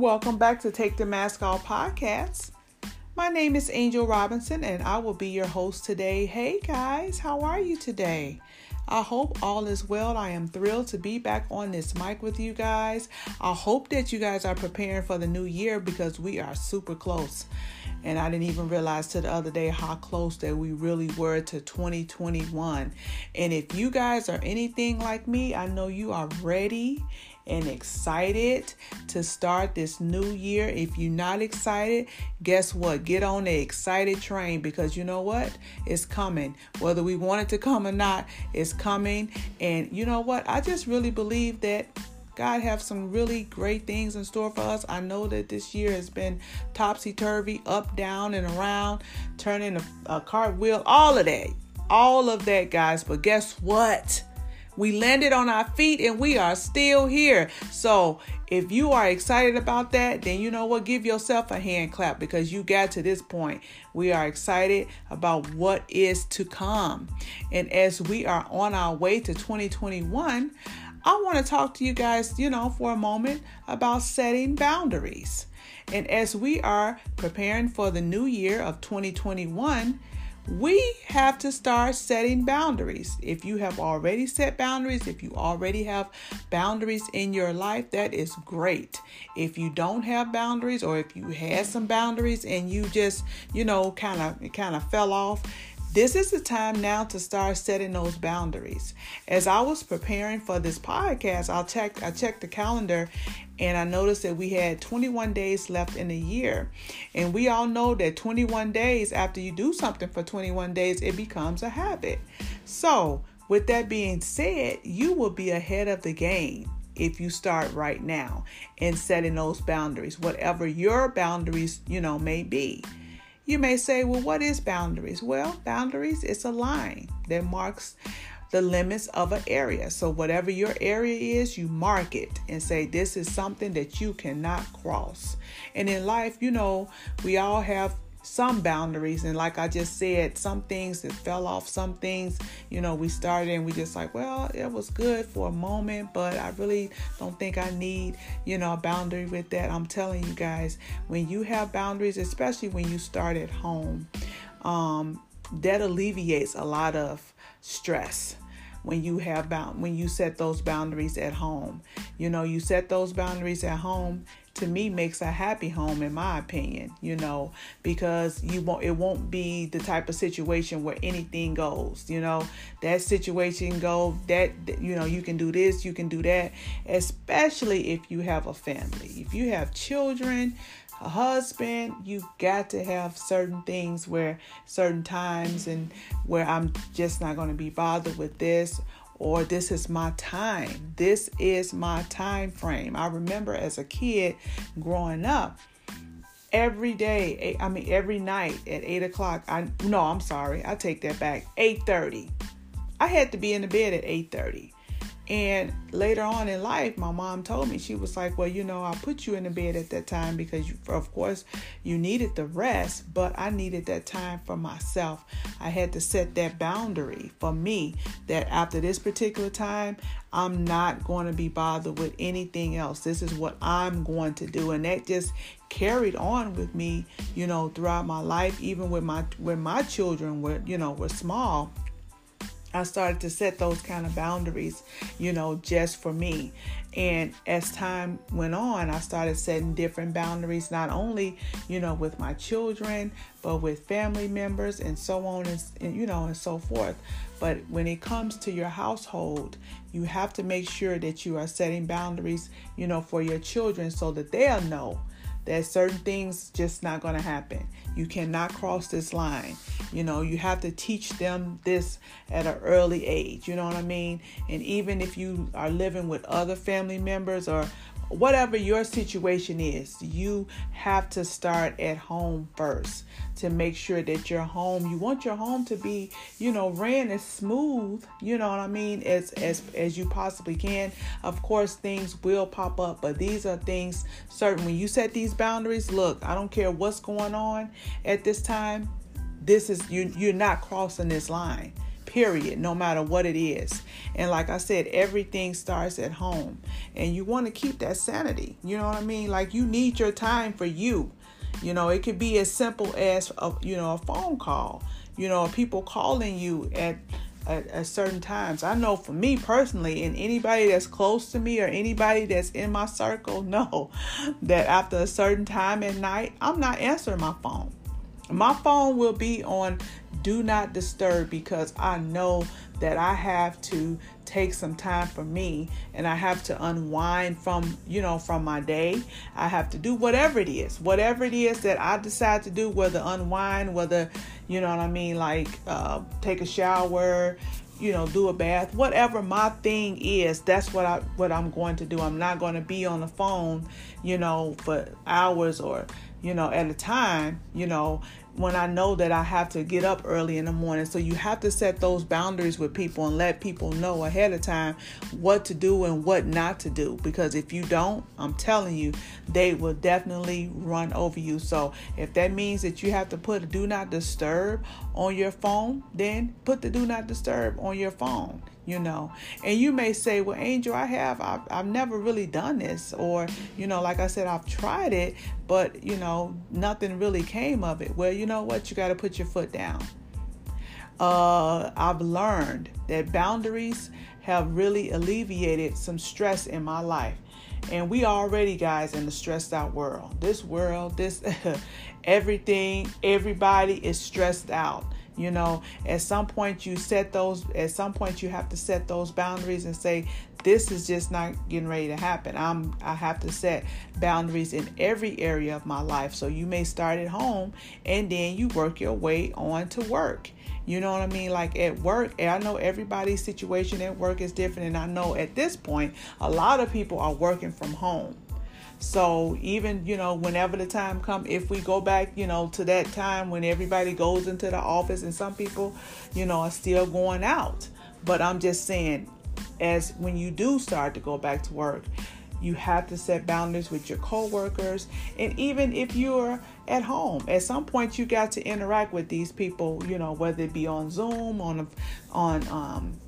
Welcome back to Take the Mask Off podcast. My name is Angel Robinson and I will be your host today. Hey guys, how are you today? I hope all is well. I am thrilled to be back on this mic with you guys. I hope that you guys are preparing for the new year because we are super close. And I didn't even realize to the other day how close that we really were to 2021. And if you guys are anything like me, I know you are ready and excited to start this new year. If you're not excited, guess what? Get on the excited train because you know what? It's coming. Whether we want it to come or not, it's coming. And you know what? I just really believe that God have some really great things in store for us. I know that this year has been topsy turvy, up, down, and around, turning a, a cartwheel, all of that. All of that, guys. But guess what? We landed on our feet and we are still here. So, if you are excited about that, then you know what? Give yourself a hand clap because you got to this point. We are excited about what is to come. And as we are on our way to 2021, I want to talk to you guys, you know, for a moment about setting boundaries. And as we are preparing for the new year of 2021, we have to start setting boundaries. If you have already set boundaries, if you already have boundaries in your life, that is great. If you don't have boundaries or if you had some boundaries and you just, you know, kind of kind of fell off, this is the time now to start setting those boundaries. As I was preparing for this podcast, I checked I checked the calendar and I noticed that we had 21 days left in the year. And we all know that 21 days after you do something for 21 days, it becomes a habit. So, with that being said, you will be ahead of the game if you start right now and setting those boundaries, whatever your boundaries, you know, may be. You may say, well, what is boundaries? Well, boundaries is a line that marks the limits of an area. So, whatever your area is, you mark it and say, This is something that you cannot cross. And in life, you know, we all have some boundaries and like i just said some things that fell off some things you know we started and we just like well it was good for a moment but i really don't think i need you know a boundary with that. I'm telling you guys when you have boundaries especially when you start at home um, that alleviates a lot of stress. When you have bound when you set those boundaries at home you know you set those boundaries at home to me makes a happy home in my opinion you know because you won't it won't be the type of situation where anything goes you know. That situation go that you know you can do this you can do that especially if you have a family. If you have children a husband you got to have certain things where certain times and where i'm just not going to be bothered with this or this is my time. This is my time frame. I remember as a kid growing up, every day, I mean every night at eight o'clock. I no, I'm sorry, I take that back. Eight thirty. I had to be in the bed at eight thirty. And later on in life, my mom told me, she was like, Well, you know, I put you in the bed at that time because, you, of course, you needed the rest, but I needed that time for myself. I had to set that boundary for me that after this particular time, I'm not going to be bothered with anything else. This is what I'm going to do. And that just carried on with me, you know, throughout my life, even with my when my children were, you know, were small I started to set those kind of boundaries, you know, just for me. And as time went on, I started setting different boundaries, not only, you know, with my children, but with family members and so on and, and you know, and so forth. But when it comes to your household, you have to make sure that you are setting boundaries, you know, for your children so that they'll know that certain things just not going to happen. You cannot cross this line. You know, you have to teach them this at an early age. You know what I mean? And even if you are living with other family members or whatever your situation is, you have to start at home first to make sure that your home, you want your home to be, you know, ran as smooth, you know what I mean, as as as you possibly can. Of course, things will pop up, but these are things certain when you set these boundaries, look, I don't care what's going on at this time, this is you you're not crossing this line period, no matter what it is. And like I said, everything starts at home. And you want to keep that sanity. You know what I mean? Like you need your time for you. You know, it could be as simple as a, you know, a phone call. You know, people calling you at at, at, certain times. I know for me personally, and anybody that's close to me or anybody that's in my circle know that after a certain time at night, I'm not answering my phone. My phone will be on do not disturb because I know that I have to take some time for me and I have to unwind from, you know, from my day. I have to do whatever it is, whatever it is that I decide to do, whether unwind, whether, you know what I mean, like uh, take a shower, you know, do a bath, whatever my thing is, that's what I what I'm going to do. I'm not going to be on the phone, you know, for hours or, you know, at a time, you know, when I know that I have to get up early in the morning. So you have to set those boundaries with people and let people know ahead of time what to do and what not to do. Because if you don't, I'm telling you, they will definitely run over you. So if that means that you have to put a do not disturb on your phone, then put the do not disturb on your phone you know. And you may say well angel i have I've, I've never really done this or you know like i said i've tried it but you know nothing really came of it. Well you know what? You got to put your foot down. Uh, i've learned that boundaries have really alleviated some stress in my life. And we already guys in the stressed out world. This world this everything everybody is stressed out you know, at some point you set those, at some point you have to set those boundaries and say, this is just not getting ready to happen. I'm I have to set boundaries in every area of my life. So you may start at home and then you work your way on to work. You know what I mean? Like at work, and I know everybody's situation at work is different and I know at this point a lot of people are working from home. So even, you know, whenever the time come, if we go back, you know, to that time when everybody goes into the office and some people, you know, are still going out. But I'm just saying, as when you do start to go back to work, you have to set boundaries with your coworkers and even if you're at home at some point you got to interact with these people you know whether it be on zoom on on um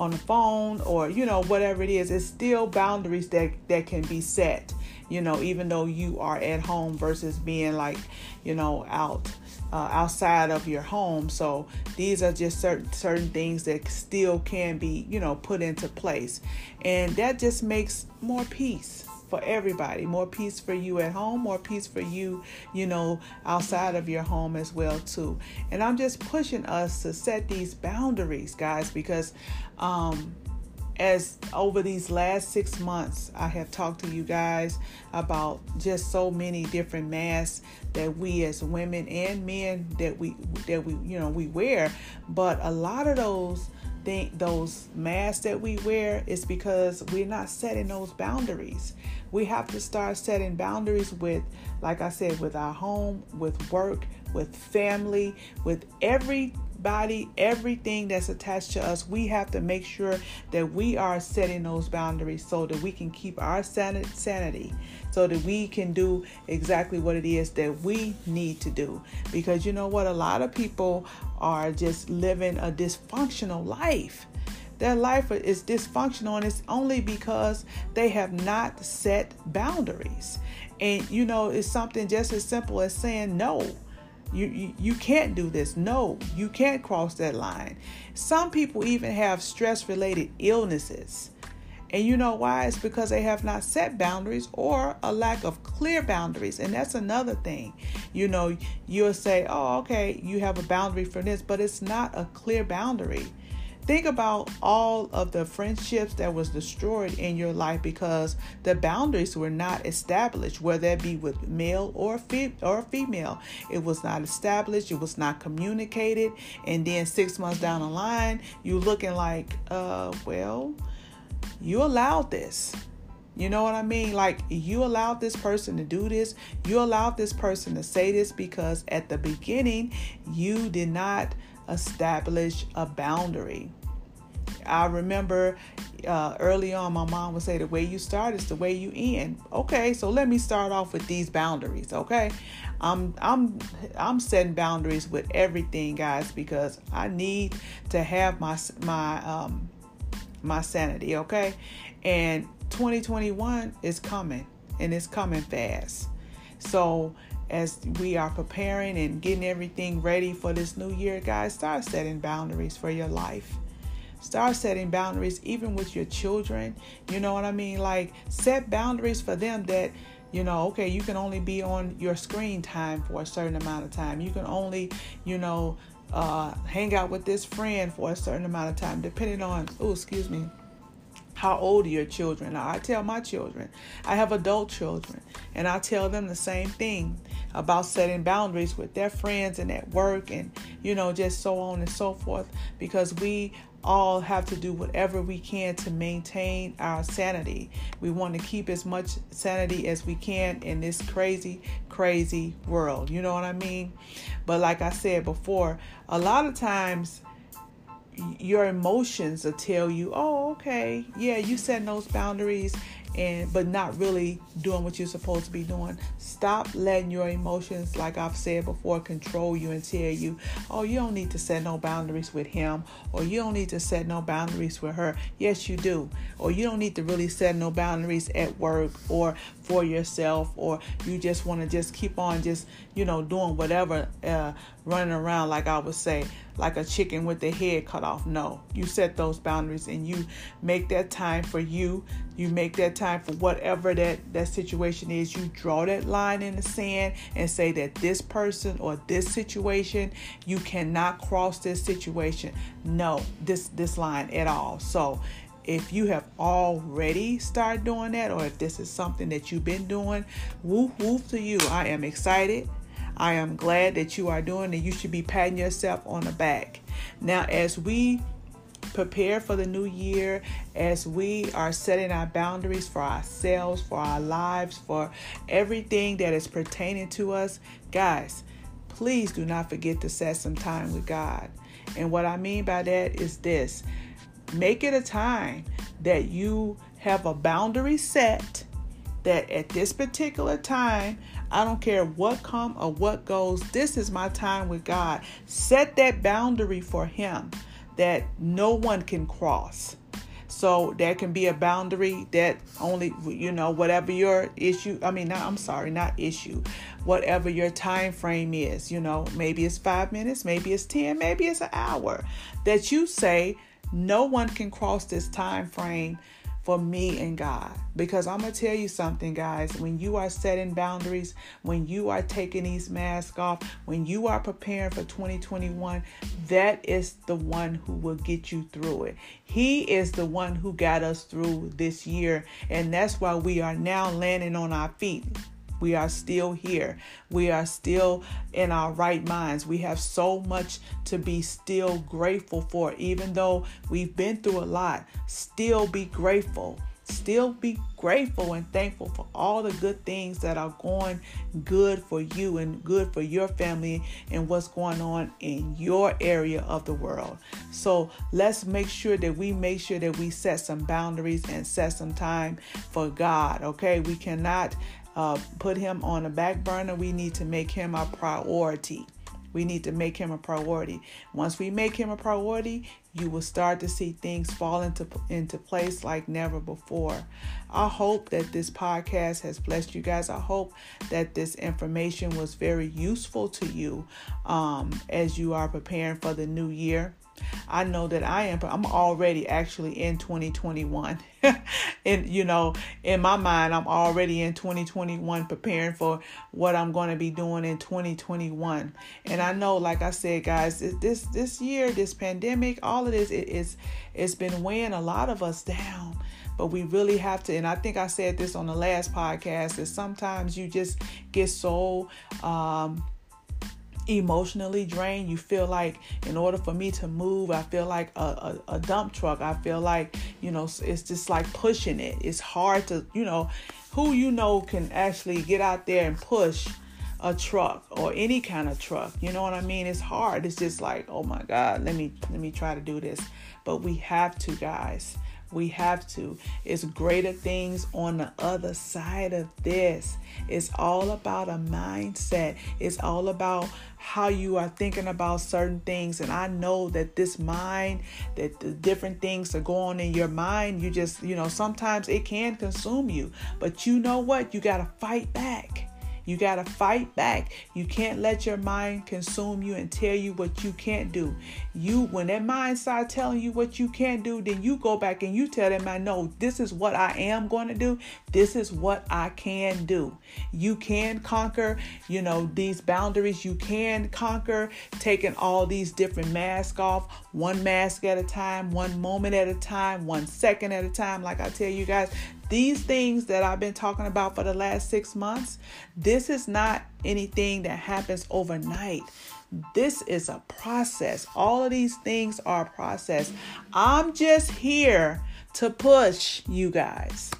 on the phone or you know whatever it is it's still boundaries that that can be set you know, even though you are at home versus being like, you know, out uh, outside of your home. So these are just certain certain things that still can be, you know, put into place, and that just makes more peace for everybody. More peace for you at home, more peace for you, you know, outside of your home as well too. And I'm just pushing us to set these boundaries, guys, because um as over these last six months, I have talked to you guys about just so many different masks that we as women and men that we that we you know we wear, but a lot of those think those masks that we wear is because we're not setting those boundaries. We have to start setting boundaries with, like I said, with our home, with work, with family, with every body, everything that's attached to us, we have to make sure that we are setting those boundaries so that we can keep our sanity, so that we can do exactly what it is that we need to do. Because you know what? A lot of people are just living a dysfunctional life. Their life is dysfunctional, and it's only because they have not set boundaries. And you know, it's something just as simple as saying no you, you, can't do this. No, you can't cross that line. Some people even have stress related illnesses. And you know why? It's because they have not set boundaries or a lack of clear boundaries. And that's another thing. You know, you'll say, oh, okay, you have a boundary for this, but it's not a clear boundary. Think about all of the friendships that was destroyed in your life because the boundaries were not established, whether it be with male or or female. It was not established. It was not communicated, and then six months down the line, you looking like, uh, well, you allowed this. You know what I mean? Like you allowed this person to do this. You allowed this person to say this because at the beginning you did not establish a boundary. I remember uh, early on, my mom would say, "The way you start is the way you end." Okay, so let me start off with these boundaries. Okay, I'm I'm I'm setting boundaries with everything, guys, because I need to have my my um my sanity. Okay, and 2021 is coming, and it's coming fast. So as we are preparing and getting everything ready for this new year, guys, start setting boundaries for your life. Start setting boundaries even with your children. You know what I mean? Like, set boundaries for them that, you know, okay, you can only be on your screen time for a certain amount of time. You can only, you know, uh, hang out with this friend for a certain amount of time, depending on, oh, excuse me, how old are your children are. I tell my children, I have adult children, and I tell them the same thing about setting boundaries with their friends and at work and, you know, just so on and so forth, because we all have to do whatever we can to maintain our sanity. We want to keep as much sanity as we can in this crazy, crazy world. You know what I mean? But like I said before, a lot of times your emotions will tell you, oh, okay, yeah, you set those boundaries and but not really doing what you're supposed to be doing. Stop letting your emotions, like I've said before, control you and tell you, oh, you don't need to set no boundaries with him, or you don't need to set no boundaries with her. Yes, you do. Or you don't need to really set no boundaries at work or for yourself, or you just want to just keep on just, you know, doing whatever, uh, running around like I would say, like a chicken with the head cut off. No, you set those boundaries and you make that time for you. You make that time for whatever that, that situation is. You draw that line in the sand and say that this person or this situation, you cannot cross this situation. No, this this line at all. So if you have already started doing that or if this is something that you've been doing, whoop whoop to you. I am excited. I am glad that you are doing and you should be patting yourself on the back. Now as we prepare for the new year as we are setting our boundaries for ourselves, for our lives, for everything that is pertaining to us. Guys, please do not forget to set some time with God. And what I mean by that is this make it a time that you have a boundary set that at this particular time I don't care what come or what goes. This is my time with God. Set that boundary for him that no one can cross. So there can be a boundary that only you know whatever your issue. I mean, not, I'm sorry, not issue. Whatever your time frame is, you know, maybe it's five minutes, maybe it's ten, maybe it's an hour. That you say no one can cross this time frame for me and God. Because I'm going to tell you something, guys. When you are setting boundaries, when you are taking these masks off, when you are preparing for 2021, that is the one who will get you through it. He is the one who got us through this year. And that's why we are now landing on our feet. We are still here. We are still in our right minds. We have so much to be still grateful for, even though we've been through a lot. Still be grateful. Still be grateful and thankful for all the good things that are going good for you and good for your family and what's going on in your area of the world. So let's make sure that we make sure that we set some boundaries and set some time for God. Okay, we cannot uh, put him on a back burner. We need to make him a priority. We need to make him a priority. Once we make him a priority, you will start to see things fall into into place like never before. I hope that this podcast has blessed you guys. I hope that this information was very useful to you um, as you are preparing for the new year. I know that I am I'm already actually in 2021. and you know, in my mind I'm already in 2021 preparing for what I'm going to be doing in 2021. And I know like I said guys, this this year, this pandemic, all of this it is it's been weighing a lot of us down but we really have to and i think i said this on the last podcast that sometimes you just get so um, emotionally drained. You feel like in order for me to move, I feel like a, a, a, dump truck. I feel like, you know, it's just like pushing it. It's hard to, you know, who you know can actually get out there and push a truck or any kind of truck. You know what I mean? It's hard. It's just like, oh my God, let me let me try to do this. But we have to, guys. We have to. It's greater things on the other side of this. It's all about a mindset. It's all about how you are thinking about certain things. And I know that this mind, that the different things are going in your mind, you just, you know, sometimes it can consume you. But you know what? You got to fight back. You got to fight back. You can't let your mind consume you and tell you what you can't do. You when that mind starts telling you what you can't do, then you go back and you tell them, I know this is what I am going to do. This is what I can do. You can conquer, you know, these boundaries. You can conquer taking all these different masks off, one mask at a time, one moment at a time, one second at a time. Like I tell you guys, these things that I've been talking about for the last six months, this is not anything that happens overnight. This is a process. All of these things are a process. I'm just here to push you guys.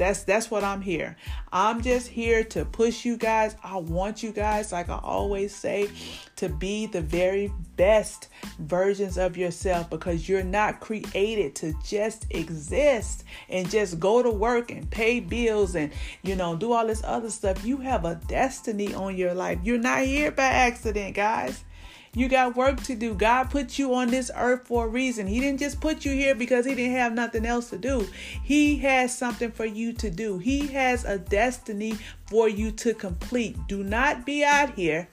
That's that's what I'm here. I'm just here to push you guys. I want you guys, like I always say, to be the very best versions of yourself because you're not created to just exist and just go to work and pay bills and you know do all this other stuff. You have a destiny on your life. You're not here by accident, guys. You got work to do. God put you on this earth for a reason. He didn't just put you here because He didn't have nothing else to do. He has something for you to do. He has a destiny for you to complete. Do not be out here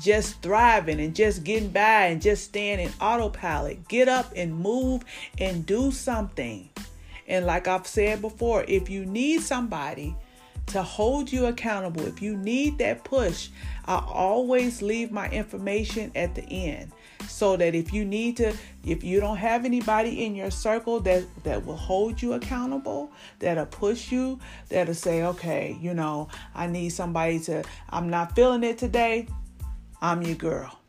just thriving and just getting by and just staying in autopilot. Get up and move and do something. And like I've said before, if you need somebody to hold you accountable. If you need that push, I always leave my information at the end so that if you need to if you don't have anybody in your circle that that will hold you accountable that'll push you that'll say okay you know i need somebody to i'm not feeling it today i'm your girl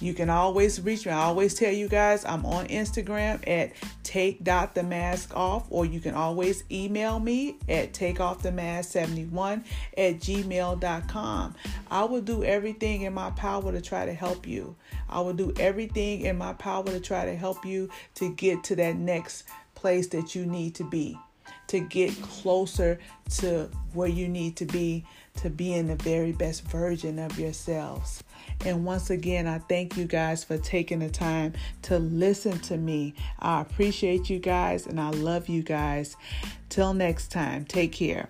you can always reach me. I always tell you guys I'm on Instagram at take dot the mask off, or you can always email me at takeoffthemask71 at gmail.com. I will do everything in my power to try to help you. I will do everything in my power to try to help you to get to that next place that you need to be, to get closer to where you need to be, to being the very best version of yourselves. And once again, I thank you guys for taking the time to listen to me. I appreciate you guys and I love you guys. Till next time, take care.